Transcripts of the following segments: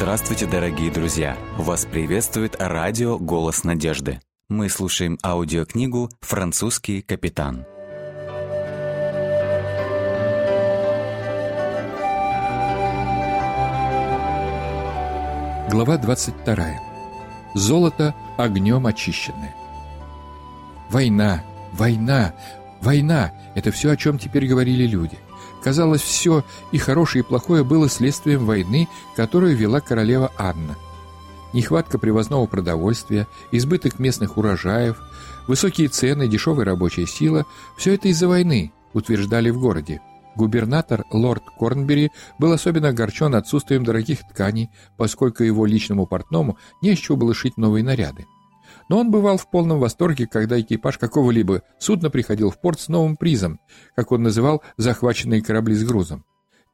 Здравствуйте, дорогие друзья! Вас приветствует радио «Голос надежды». Мы слушаем аудиокнигу «Французский капитан». Глава 22. Золото огнем очищенное. Война, война, война – это все, о чем теперь говорили люди – Казалось, все, и хорошее, и плохое, было следствием войны, которую вела королева Анна. Нехватка привозного продовольствия, избыток местных урожаев, высокие цены, дешевая рабочая сила – все это из-за войны, утверждали в городе. Губернатор лорд Корнбери был особенно огорчен отсутствием дорогих тканей, поскольку его личному портному не было шить новые наряды. Но он бывал в полном восторге, когда экипаж какого-либо судна приходил в порт с новым призом, как он называл захваченные корабли с грузом.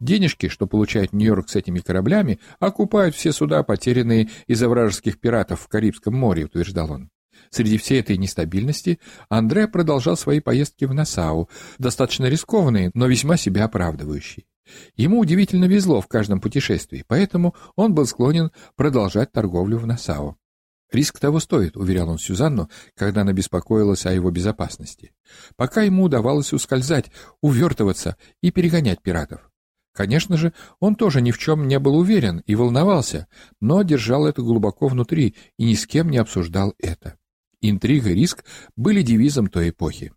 Денежки, что получает Нью-Йорк с этими кораблями, окупают все суда, потерянные из-за вражеских пиратов в Карибском море, утверждал он. Среди всей этой нестабильности Андре продолжал свои поездки в Насау, достаточно рискованные, но весьма себя оправдывающие. Ему удивительно везло в каждом путешествии, поэтому он был склонен продолжать торговлю в Насау. Риск того стоит, уверял он Сюзанну, когда она беспокоилась о его безопасности. Пока ему удавалось ускользать, увертываться и перегонять пиратов. Конечно же, он тоже ни в чем не был уверен и волновался, но держал это глубоко внутри и ни с кем не обсуждал это. Интрига и риск были девизом той эпохи.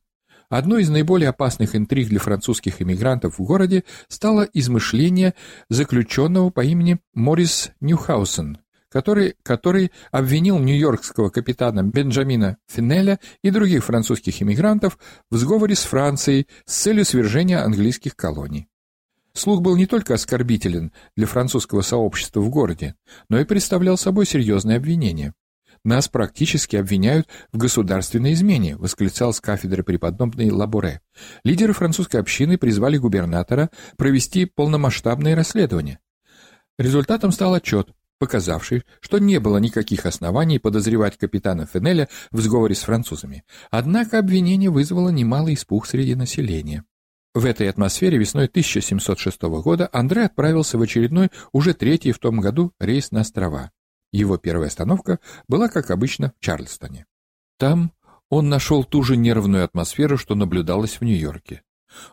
Одной из наиболее опасных интриг для французских эмигрантов в городе стало измышление заключенного по имени Морис Ньюхаусен, который, который обвинил нью-йоркского капитана Бенджамина Финеля и других французских иммигрантов в сговоре с Францией с целью свержения английских колоний. Слух был не только оскорбителен для французского сообщества в городе, но и представлял собой серьезное обвинение. «Нас практически обвиняют в государственной измене», — восклицал с кафедры преподобный Лабуре. Лидеры французской общины призвали губернатора провести полномасштабное расследование. Результатом стал отчет, показавший, что не было никаких оснований подозревать капитана Фенеля в сговоре с французами. Однако обвинение вызвало немалый испуг среди населения. В этой атмосфере весной 1706 года Андре отправился в очередной, уже третий в том году, рейс на острова. Его первая остановка была, как обычно, в Чарльстоне. Там он нашел ту же нервную атмосферу, что наблюдалась в Нью-Йорке.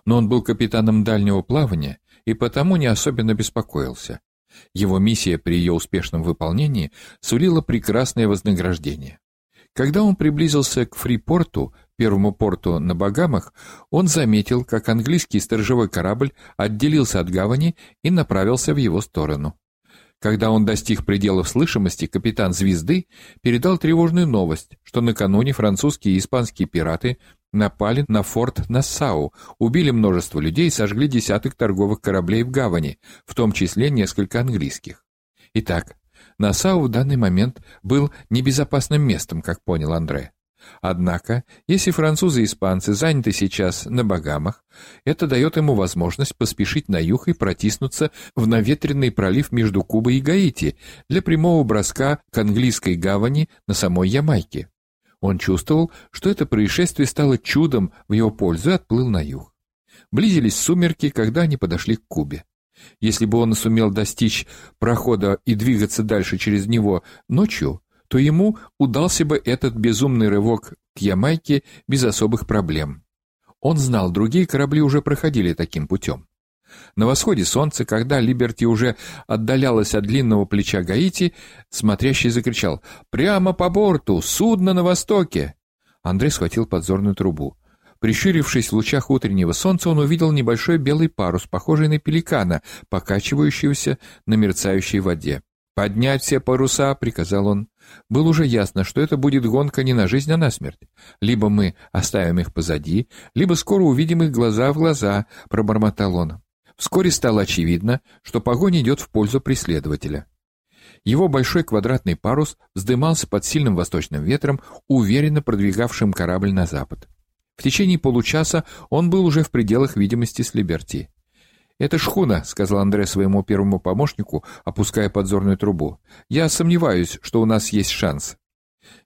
Но он был капитаном дальнего плавания и потому не особенно беспокоился. Его миссия при ее успешном выполнении сулила прекрасное вознаграждение. Когда он приблизился к Фрипорту, первому порту на Багамах, он заметил, как английский сторожевой корабль отделился от гавани и направился в его сторону. Когда он достиг пределов слышимости, капитан «Звезды» передал тревожную новость, что накануне французские и испанские пираты напали на форт Нассау, убили множество людей и сожгли десяток торговых кораблей в гавани, в том числе несколько английских. Итак, Нассау в данный момент был небезопасным местом, как понял Андре. Однако, если французы и испанцы заняты сейчас на Багамах, это дает ему возможность поспешить на юг и протиснуться в наветренный пролив между Кубой и Гаити для прямого броска к английской гавани на самой Ямайке. Он чувствовал, что это происшествие стало чудом в его пользу и отплыл на юг. Близились сумерки, когда они подошли к Кубе. Если бы он сумел достичь прохода и двигаться дальше через него ночью, то ему удался бы этот безумный рывок к Ямайке без особых проблем. Он знал, другие корабли уже проходили таким путем. На восходе солнца, когда Либерти уже отдалялась от длинного плеча Гаити, смотрящий закричал «Прямо по борту! Судно на востоке!» Андрей схватил подзорную трубу. Прищурившись в лучах утреннего солнца, он увидел небольшой белый парус, похожий на пеликана, покачивающегося на мерцающей воде. «Поднять все паруса!» — приказал он. Было уже ясно, что это будет гонка не на жизнь, а на смерть. Либо мы оставим их позади, либо скоро увидим их глаза в глаза, — пробормотал он. Вскоре стало очевидно, что погонь идет в пользу преследователя. Его большой квадратный парус вздымался под сильным восточным ветром, уверенно продвигавшим корабль на запад. В течение получаса он был уже в пределах видимости с Либерти. «Это шхуна», — сказал Андре своему первому помощнику, опуская подзорную трубу. «Я сомневаюсь, что у нас есть шанс».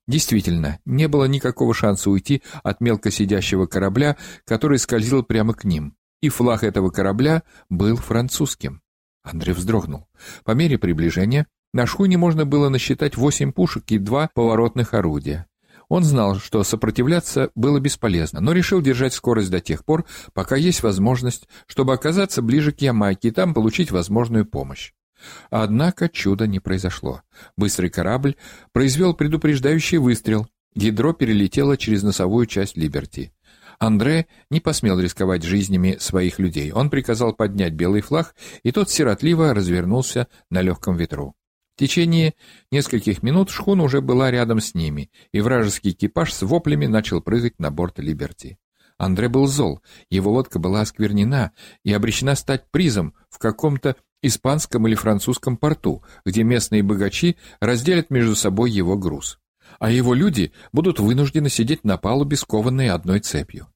Действительно, не было никакого шанса уйти от мелко сидящего корабля, который скользил прямо к ним и флаг этого корабля был французским. Андрей вздрогнул. По мере приближения На шхуне можно было насчитать восемь пушек и два поворотных орудия. Он знал, что сопротивляться было бесполезно, но решил держать скорость до тех пор, пока есть возможность, чтобы оказаться ближе к Ямайке и там получить возможную помощь. Однако чуда не произошло. Быстрый корабль произвел предупреждающий выстрел. Ядро перелетело через носовую часть «Либерти». Андре не посмел рисковать жизнями своих людей. Он приказал поднять белый флаг, и тот сиротливо развернулся на легком ветру. В течение нескольких минут шхуна уже была рядом с ними, и вражеский экипаж с воплями начал прыгать на борт «Либерти». Андре был зол, его лодка была осквернена и обречена стать призом в каком-то испанском или французском порту, где местные богачи разделят между собой его груз. А его люди будут вынуждены сидеть на палубе, скованные одной цепью.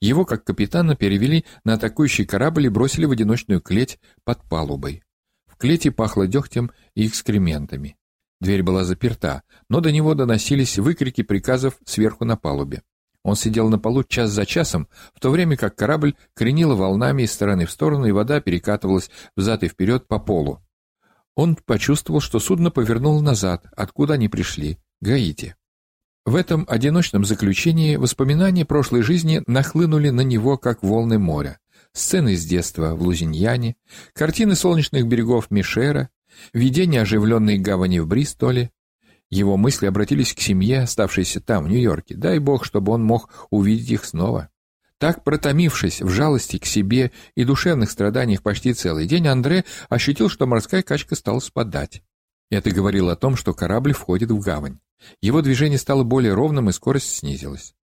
Его, как капитана, перевели на атакующий корабль и бросили в одиночную клеть под палубой. В клете пахло дегтем и экскрементами. Дверь была заперта, но до него доносились выкрики приказов сверху на палубе. Он сидел на полу час за часом, в то время как корабль кренило волнами из стороны в сторону, и вода перекатывалась взад и вперед по полу. Он почувствовал, что судно повернуло назад, откуда они пришли, Гаити. В этом одиночном заключении воспоминания прошлой жизни нахлынули на него, как волны моря. Сцены из детства в Лузиньяне, картины солнечных берегов Мишера, видение оживленной гавани в Бристоле, его мысли обратились к семье, оставшейся там, в Нью-Йорке. Дай бог, чтобы он мог увидеть их снова. Так, протомившись в жалости к себе и душевных страданиях почти целый день, Андре ощутил, что морская качка стала спадать. Это говорило о том, что корабль входит в гавань. Его движение стало более ровным, и скорость снизилась.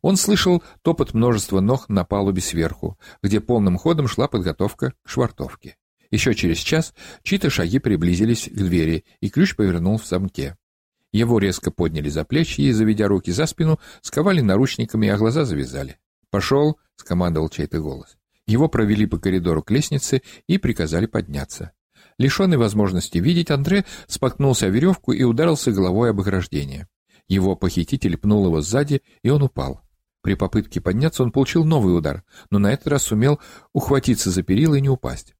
Он слышал топот множества ног на палубе сверху, где полным ходом шла подготовка к швартовке. Еще через час чьи-то шаги приблизились к двери, и ключ повернул в замке. Его резко подняли за плечи и, заведя руки за спину, сковали наручниками, а глаза завязали. «Пошел!» — скомандовал чей-то голос. Его провели по коридору к лестнице и приказали подняться. Лишенный возможности видеть, Андре споткнулся о веревку и ударился головой об ограждение. Его похититель пнул его сзади, и он упал. При попытке подняться он получил новый удар, но на этот раз сумел ухватиться за перила и не упасть.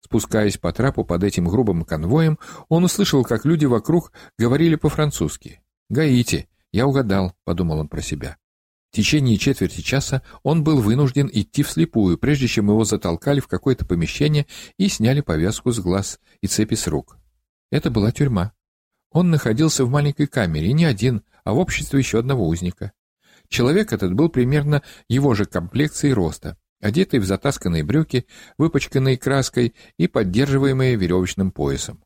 Спускаясь по трапу под этим грубым конвоем, он услышал, как люди вокруг говорили по-французски. «Гаити! Я угадал», — подумал он про себя. В течение четверти часа он был вынужден идти вслепую, прежде чем его затолкали в какое-то помещение и сняли повязку с глаз и цепи с рук. Это была тюрьма. Он находился в маленькой камере, не один, а в обществе еще одного узника. Человек этот был примерно его же комплекции роста одетый в затасканные брюки, выпачканные краской и поддерживаемые веревочным поясом.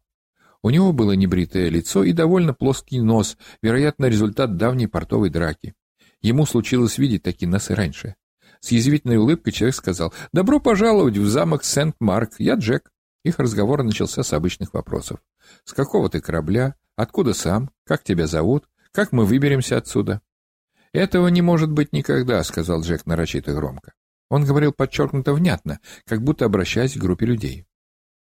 У него было небритое лицо и довольно плоский нос, вероятно, результат давней портовой драки. Ему случилось видеть такие носы раньше. С язвительной улыбкой человек сказал «Добро пожаловать в замок Сент-Марк, я Джек». Их разговор начался с обычных вопросов. «С какого ты корабля? Откуда сам? Как тебя зовут? Как мы выберемся отсюда?» «Этого не может быть никогда», — сказал Джек нарочито громко. Он говорил подчеркнуто внятно, как будто обращаясь к группе людей.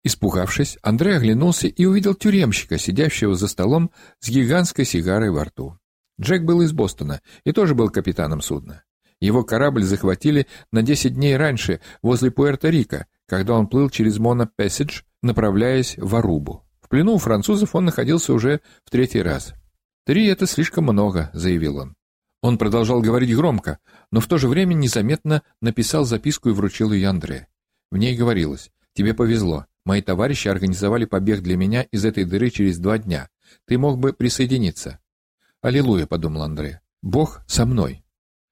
Испугавшись, Андрей оглянулся и увидел тюремщика, сидящего за столом с гигантской сигарой во рту. Джек был из Бостона и тоже был капитаном судна. Его корабль захватили на 10 дней раньше, возле Пуэрто-Рико, когда он плыл через Моно-Пессидж, направляясь в Арубу. В плену у французов он находился уже в третий раз. «Три — это слишком много», — заявил он. Он продолжал говорить громко, но в то же время незаметно написал записку и вручил ее Андре. В ней говорилось «Тебе повезло. Мои товарищи организовали побег для меня из этой дыры через два дня. Ты мог бы присоединиться». «Аллилуйя», — подумал Андре. «Бог со мной».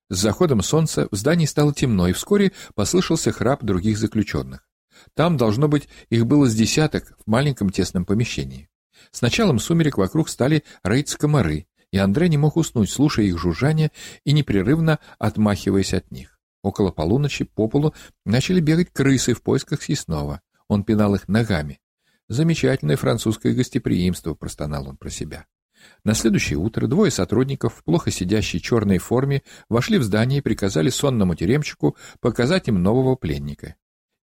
С заходом солнца в здании стало темно, и вскоре послышался храп других заключенных. Там, должно быть, их было с десяток в маленьком тесном помещении. С началом сумерек вокруг стали роиться комары, и Андрей не мог уснуть, слушая их жужжание и непрерывно отмахиваясь от них. Около полуночи по полу начали бегать крысы в поисках съестного. Он пинал их ногами. «Замечательное французское гостеприимство», — простонал он про себя. На следующее утро двое сотрудников в плохо сидящей черной форме вошли в здание и приказали сонному тюремщику показать им нового пленника.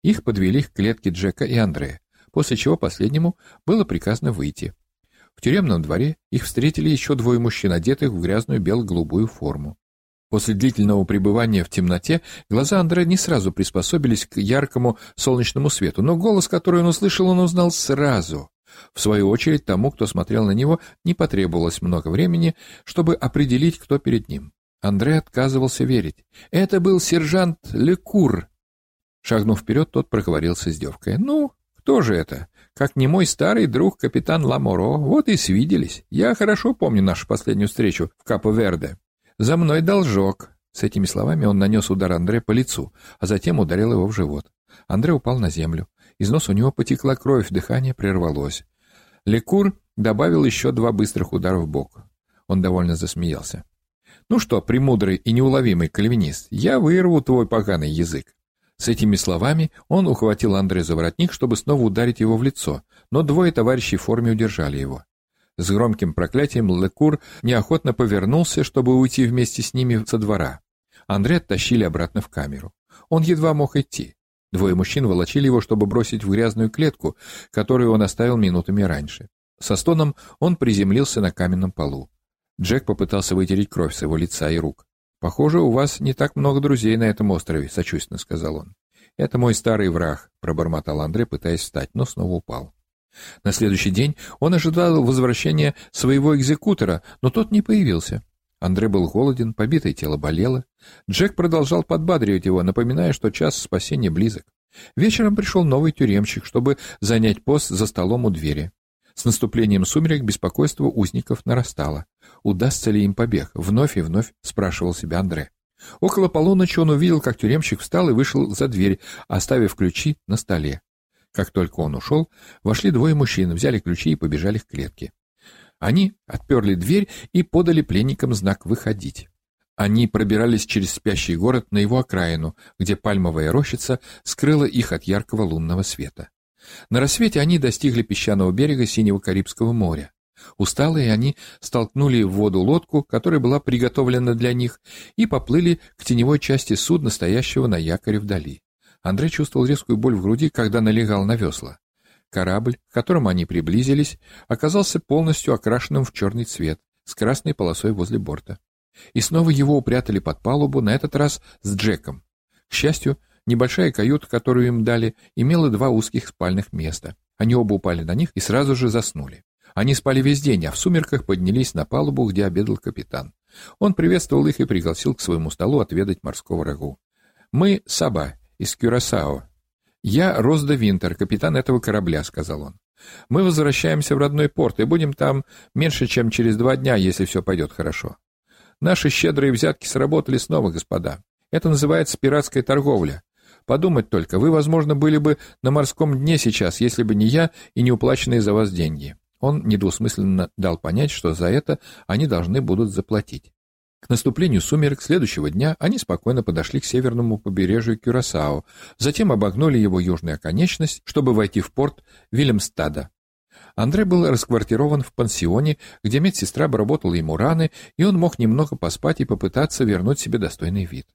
Их подвели к клетке Джека и Андрея, после чего последнему было приказано выйти. В тюремном дворе их встретили еще двое мужчин, одетых в грязную бело-голубую форму. После длительного пребывания в темноте глаза Андрея не сразу приспособились к яркому солнечному свету, но голос, который он услышал, он узнал сразу. В свою очередь, тому, кто смотрел на него, не потребовалось много времени, чтобы определить, кто перед ним. Андре отказывался верить. Это был сержант Лекур. Шагнув вперед, тот проговорил с издевкой. «Ну, кто же это? Как не мой старый друг капитан Ламоро. Вот и свиделись. Я хорошо помню нашу последнюю встречу в Капо-Верде. За мной должок». С этими словами он нанес удар Андре по лицу, а затем ударил его в живот. Андре упал на землю. Из носа у него потекла кровь, дыхание прервалось. Лекур добавил еще два быстрых удара в бок. Он довольно засмеялся. «Ну что, премудрый и неуловимый кальвинист, я вырву твой поганый язык». С этими словами он ухватил Андре за воротник, чтобы снова ударить его в лицо, но двое товарищей в форме удержали его. С громким проклятием Лекур неохотно повернулся, чтобы уйти вместе с ними со двора. Андре оттащили обратно в камеру. Он едва мог идти. Двое мужчин волочили его, чтобы бросить в грязную клетку, которую он оставил минутами раньше. Со стоном он приземлился на каменном полу. Джек попытался вытереть кровь с его лица и рук. «Похоже, у вас не так много друзей на этом острове», — сочувственно сказал он. «Это мой старый враг», — пробормотал Андре, пытаясь встать, но снова упал. На следующий день он ожидал возвращения своего экзекутора, но тот не появился. Андре был голоден, побитое тело болело. Джек продолжал подбадривать его, напоминая, что час спасения близок. Вечером пришел новый тюремщик, чтобы занять пост за столом у двери. С наступлением сумерек беспокойство узников нарастало. Удастся ли им побег? Вновь и вновь спрашивал себя Андре. Около полуночи он увидел, как тюремщик встал и вышел за дверь, оставив ключи на столе. Как только он ушел, вошли двое мужчин, взяли ключи и побежали к клетке. Они отперли дверь и подали пленникам знак «выходить». Они пробирались через спящий город на его окраину, где пальмовая рощица скрыла их от яркого лунного света. На рассвете они достигли песчаного берега Синего Карибского моря. Усталые они столкнули в воду лодку, которая была приготовлена для них, и поплыли к теневой части судна, стоящего на якоре вдали. Андрей чувствовал резкую боль в груди, когда налегал на весла. Корабль, к которому они приблизились, оказался полностью окрашенным в черный цвет, с красной полосой возле борта. И снова его упрятали под палубу, на этот раз с Джеком. К счастью, небольшая каюта, которую им дали, имела два узких спальных места. Они оба упали на них и сразу же заснули. Они спали весь день, а в сумерках поднялись на палубу, где обедал капитан. Он приветствовал их и пригласил к своему столу отведать морского рагу. «Мы — Саба, из Кюрасао. Я Розда Винтер, капитан этого корабля», — сказал он. «Мы возвращаемся в родной порт и будем там меньше, чем через два дня, если все пойдет хорошо. Наши щедрые взятки сработали снова, господа. Это называется пиратская торговля. Подумать только, вы, возможно, были бы на морском дне сейчас, если бы не я и не уплаченные за вас деньги». Он недвусмысленно дал понять, что за это они должны будут заплатить. К наступлению сумерек следующего дня они спокойно подошли к северному побережью Кюрасао, затем обогнули его южную оконечность, чтобы войти в порт Вильямстада. Андре был расквартирован в пансионе, где медсестра обработала ему раны, и он мог немного поспать и попытаться вернуть себе достойный вид.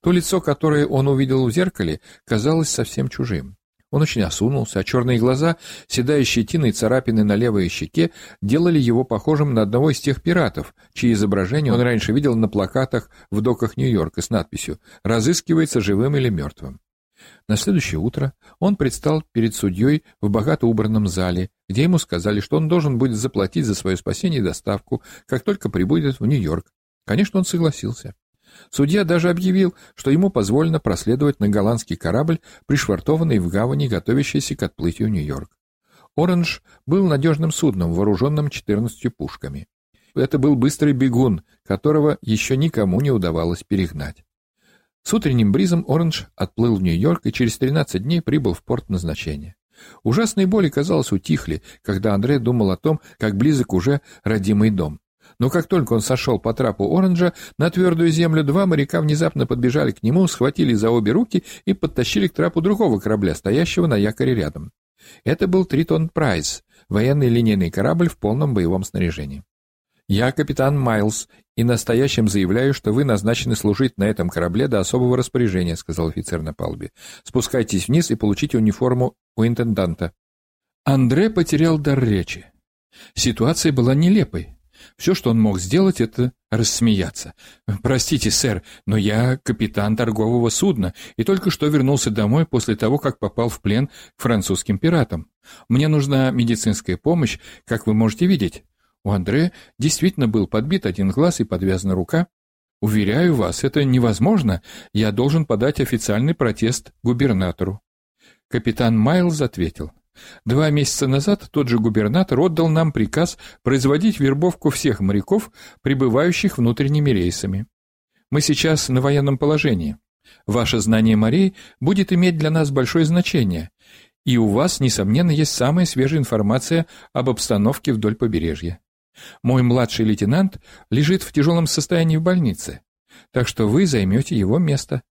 То лицо, которое он увидел в зеркале, казалось совсем чужим. Он очень осунулся, а черные глаза, седая щетина и царапины на левой щеке делали его похожим на одного из тех пиратов, чьи изображения он раньше видел на плакатах в доках Нью-Йорка с надписью «Разыскивается живым или мертвым». На следующее утро он предстал перед судьей в богато убранном зале, где ему сказали, что он должен будет заплатить за свое спасение и доставку, как только прибудет в Нью-Йорк. Конечно, он согласился. Судья даже объявил, что ему позволено проследовать на голландский корабль, пришвартованный в гавани, готовящийся к отплытию Нью-Йорк. «Оранж» был надежным судном, вооруженным 14 пушками. Это был быстрый бегун, которого еще никому не удавалось перегнать. С утренним бризом «Оранж» отплыл в Нью-Йорк и через 13 дней прибыл в порт назначения. Ужасные боли, казалось, утихли, когда Андрей думал о том, как близок уже родимый дом. Но как только он сошел по трапу Оранжа, на твердую землю два моряка внезапно подбежали к нему, схватили за обе руки и подтащили к трапу другого корабля, стоящего на якоре рядом. Это был Тритон Прайс, военный линейный корабль в полном боевом снаряжении. «Я капитан Майлз, и настоящим заявляю, что вы назначены служить на этом корабле до особого распоряжения», — сказал офицер на палубе. «Спускайтесь вниз и получите униформу у интенданта». Андре потерял дар речи. Ситуация была нелепой. Все, что он мог сделать, это рассмеяться. «Простите, сэр, но я капитан торгового судна и только что вернулся домой после того, как попал в плен к французским пиратам. Мне нужна медицинская помощь, как вы можете видеть. У Андре действительно был подбит один глаз и подвязана рука. Уверяю вас, это невозможно. Я должен подать официальный протест губернатору. Капитан Майлз ответил. Два месяца назад тот же губернатор отдал нам приказ производить вербовку всех моряков, прибывающих внутренними рейсами. Мы сейчас на военном положении. Ваше знание морей будет иметь для нас большое значение, и у вас, несомненно, есть самая свежая информация об обстановке вдоль побережья. Мой младший лейтенант лежит в тяжелом состоянии в больнице, так что вы займете его место.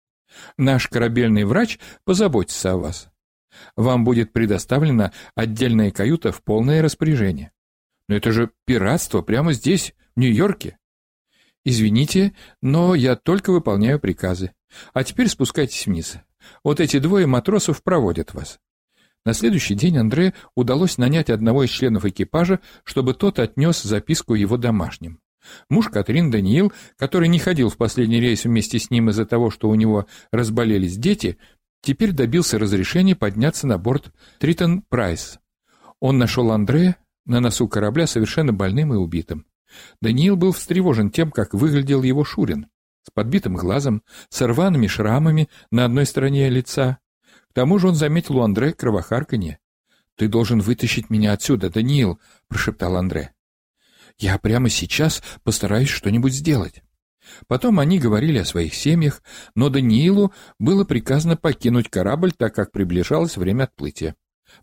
Наш корабельный врач позаботится о вас. Вам будет предоставлена отдельная каюта в полное распоряжение. Но это же пиратство прямо здесь, в Нью-Йорке. Извините, но я только выполняю приказы. А теперь спускайтесь вниз. Вот эти двое матросов проводят вас. На следующий день Андре удалось нанять одного из членов экипажа, чтобы тот отнес записку его домашним. Муж Катрин Даниил, который не ходил в последний рейс вместе с ним из-за того, что у него разболелись дети, теперь добился разрешения подняться на борт Тритон Прайс. Он нашел Андре на носу корабля совершенно больным и убитым. Даниил был встревожен тем, как выглядел его Шурин, с подбитым глазом, с рваными шрамами на одной стороне лица, к тому же он заметил у Андре кровохарканье. «Ты должен вытащить меня отсюда, Даниил», — прошептал Андре. «Я прямо сейчас постараюсь что-нибудь сделать». Потом они говорили о своих семьях, но Даниилу было приказано покинуть корабль, так как приближалось время отплытия.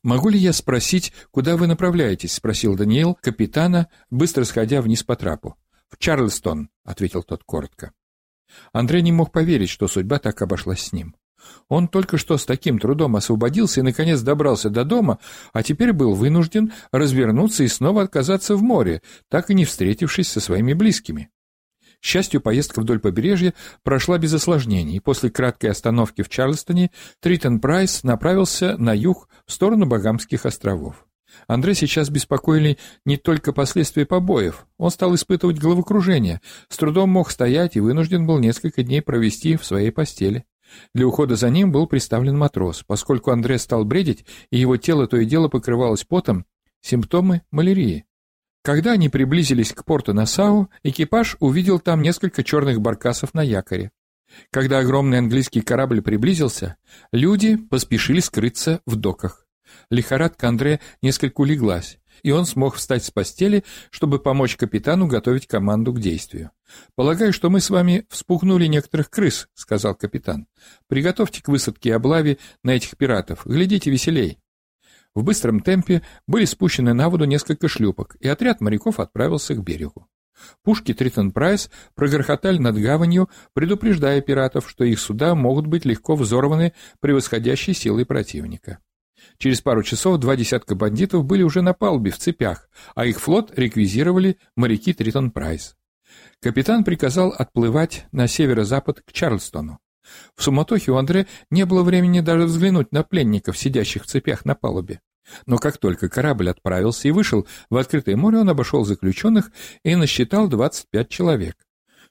«Могу ли я спросить, куда вы направляетесь?» — спросил Даниил капитана, быстро сходя вниз по трапу. «В Чарльстон», — ответил тот коротко. Андрей не мог поверить, что судьба так обошлась с ним. Он только что с таким трудом освободился и, наконец, добрался до дома, а теперь был вынужден развернуться и снова отказаться в море, так и не встретившись со своими близкими. Счастью, поездка вдоль побережья прошла без осложнений, после краткой остановки в Чарльстоне Тритон Прайс направился на юг в сторону Багамских островов. Андре сейчас беспокоили не только последствия побоев. Он стал испытывать головокружение, с трудом мог стоять и вынужден был несколько дней провести в своей постели. Для ухода за ним был представлен матрос. Поскольку Андре стал бредить, и его тело то и дело покрывалось потом, симптомы малярии. Когда они приблизились к порту Насау, экипаж увидел там несколько черных баркасов на якоре. Когда огромный английский корабль приблизился, люди поспешили скрыться в доках. Лихорадка Андре несколько улеглась, и он смог встать с постели, чтобы помочь капитану готовить команду к действию. «Полагаю, что мы с вами вспугнули некоторых крыс», — сказал капитан. «Приготовьте к высадке и облаве на этих пиратов. Глядите веселей». В быстром темпе были спущены на воду несколько шлюпок, и отряд моряков отправился к берегу. Пушки Тритон Прайс прогрохотали над гаванью, предупреждая пиратов, что их суда могут быть легко взорваны превосходящей силой противника. Через пару часов два десятка бандитов были уже на палубе в цепях, а их флот реквизировали моряки Тритон Прайс. Капитан приказал отплывать на северо-запад к Чарльстону. В суматохе у Андре не было времени даже взглянуть на пленников, сидящих в цепях на палубе. Но как только корабль отправился и вышел в открытое море, он обошел заключенных и насчитал 25 человек.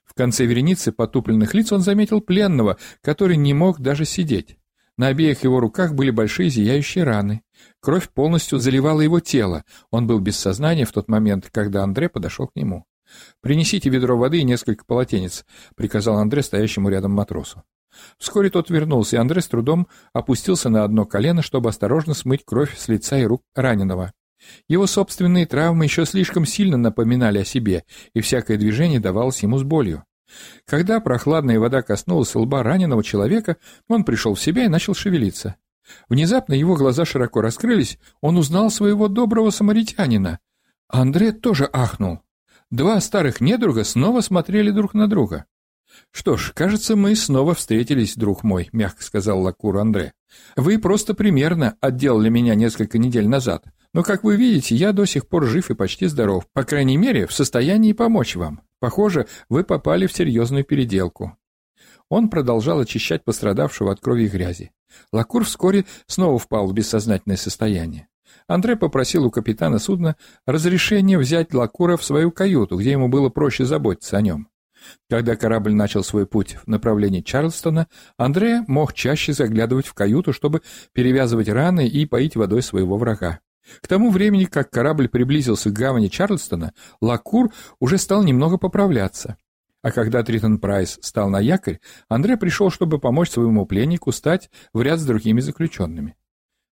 В конце вереницы потупленных лиц он заметил пленного, который не мог даже сидеть. На обеих его руках были большие зияющие раны. Кровь полностью заливала его тело. Он был без сознания в тот момент, когда Андре подошел к нему. «Принесите ведро воды и несколько полотенец», — приказал Андре стоящему рядом матросу. Вскоре тот вернулся, и Андре с трудом опустился на одно колено, чтобы осторожно смыть кровь с лица и рук раненого. Его собственные травмы еще слишком сильно напоминали о себе, и всякое движение давалось ему с болью. Когда прохладная вода коснулась лба раненого человека, он пришел в себя и начал шевелиться. Внезапно его глаза широко раскрылись, он узнал своего доброго самаритянина. Андре тоже ахнул. Два старых недруга снова смотрели друг на друга. «Что ж, кажется, мы снова встретились, друг мой», — мягко сказал Лакур Андре. «Вы просто примерно отделали меня несколько недель назад, но, как вы видите, я до сих пор жив и почти здоров, по крайней мере, в состоянии помочь вам. Похоже, вы попали в серьезную переделку. Он продолжал очищать пострадавшего от крови и грязи. Лакур вскоре снова впал в бессознательное состояние. Андре попросил у капитана судна разрешения взять Лакура в свою каюту, где ему было проще заботиться о нем. Когда корабль начал свой путь в направлении Чарльстона, Андре мог чаще заглядывать в каюту, чтобы перевязывать раны и поить водой своего врага. К тому времени, как корабль приблизился к гавани Чарльстона, Лакур уже стал немного поправляться. А когда Тритон Прайс стал на якорь, Андре пришел, чтобы помочь своему пленнику стать в ряд с другими заключенными.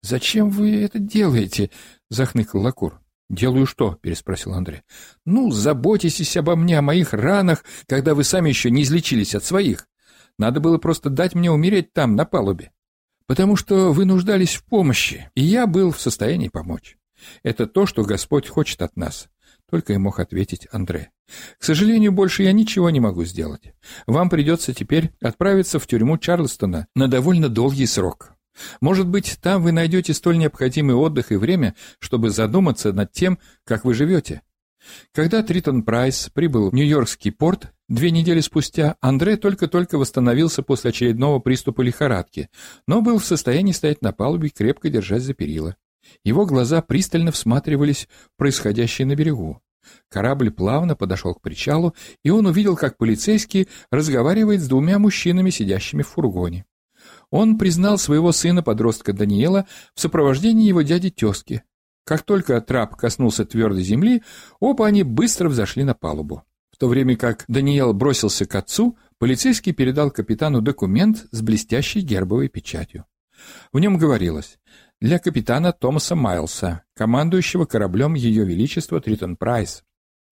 «Зачем вы это делаете?» — захныкал Лакур. «Делаю что?» — переспросил Андрей. «Ну, заботитесь обо мне, о моих ранах, когда вы сами еще не излечились от своих. Надо было просто дать мне умереть там, на палубе. Потому что вы нуждались в помощи, и я был в состоянии помочь. Это то, что Господь хочет от нас. Только и мог ответить Андре. К сожалению, больше я ничего не могу сделать. Вам придется теперь отправиться в тюрьму Чарльстона на довольно долгий срок. Может быть, там вы найдете столь необходимый отдых и время, чтобы задуматься над тем, как вы живете. Когда Тритон Прайс прибыл в Нью-Йоркский порт, две недели спустя Андре только-только восстановился после очередного приступа лихорадки, но был в состоянии стоять на палубе, крепко держась за перила. Его глаза пристально всматривались в происходящее на берегу. Корабль плавно подошел к причалу, и он увидел, как полицейский разговаривает с двумя мужчинами, сидящими в фургоне. Он признал своего сына-подростка Даниэла в сопровождении его дяди-тезки. Как только трап коснулся твердой земли, оба они быстро взошли на палубу. В то время как Даниэл бросился к отцу, полицейский передал капитану документ с блестящей гербовой печатью. В нем говорилось «Для капитана Томаса Майлса, командующего кораблем Ее Величества Тритон Прайс,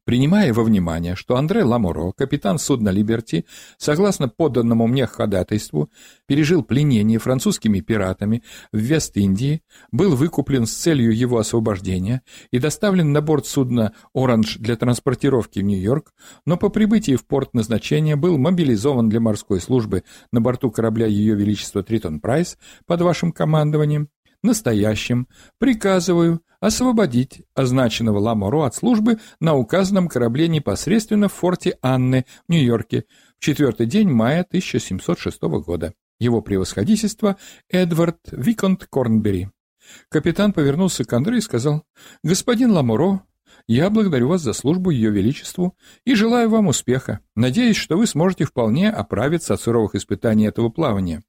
Принимая во внимание, что Андре Ламоро, капитан судна «Либерти», согласно поданному мне ходатайству, пережил пленение французскими пиратами в Вест-Индии, был выкуплен с целью его освобождения и доставлен на борт судна «Оранж» для транспортировки в Нью-Йорк, но по прибытии в порт назначения был мобилизован для морской службы на борту корабля Ее Величества Тритон Прайс под вашим командованием, настоящим, приказываю освободить означенного Ламоро от службы на указанном корабле непосредственно в форте Анны в Нью-Йорке в четвертый день мая 1706 года. Его превосходительство Эдвард Виконт Корнбери. Капитан повернулся к Андре и сказал, «Господин Ламоро, я благодарю вас за службу Ее Величеству и желаю вам успеха. Надеюсь, что вы сможете вполне оправиться от суровых испытаний этого плавания.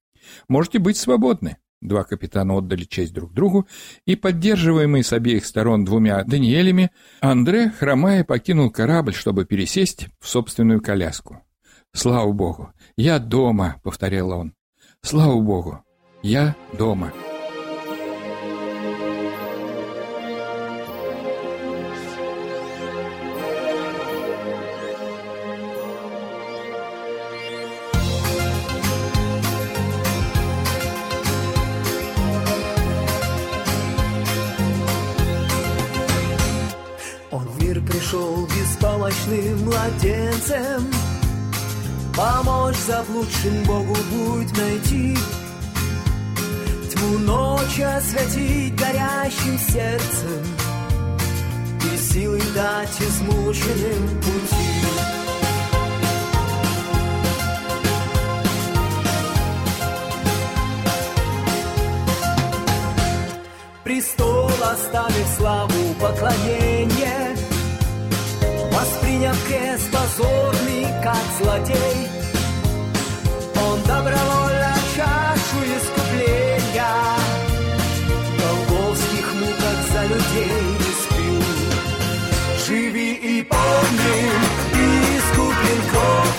Можете быть свободны. Два капитана отдали честь друг другу, и, поддерживаемый с обеих сторон двумя Даниэлями, Андре, хромая, покинул корабль, чтобы пересесть в собственную коляску. «Слава Богу! Я дома!» — повторял он. «Слава Богу! Я дома!» Заблудшим Богу будет найти. Тьму ночи осветить горящим сердцем И силы дать измученным пути. Престол оставив славу поклонение Восприняв крест позорный, как злодей Добровольно чашу искупления. Голговских муках за людей испил Живи и помни, искуплен кровью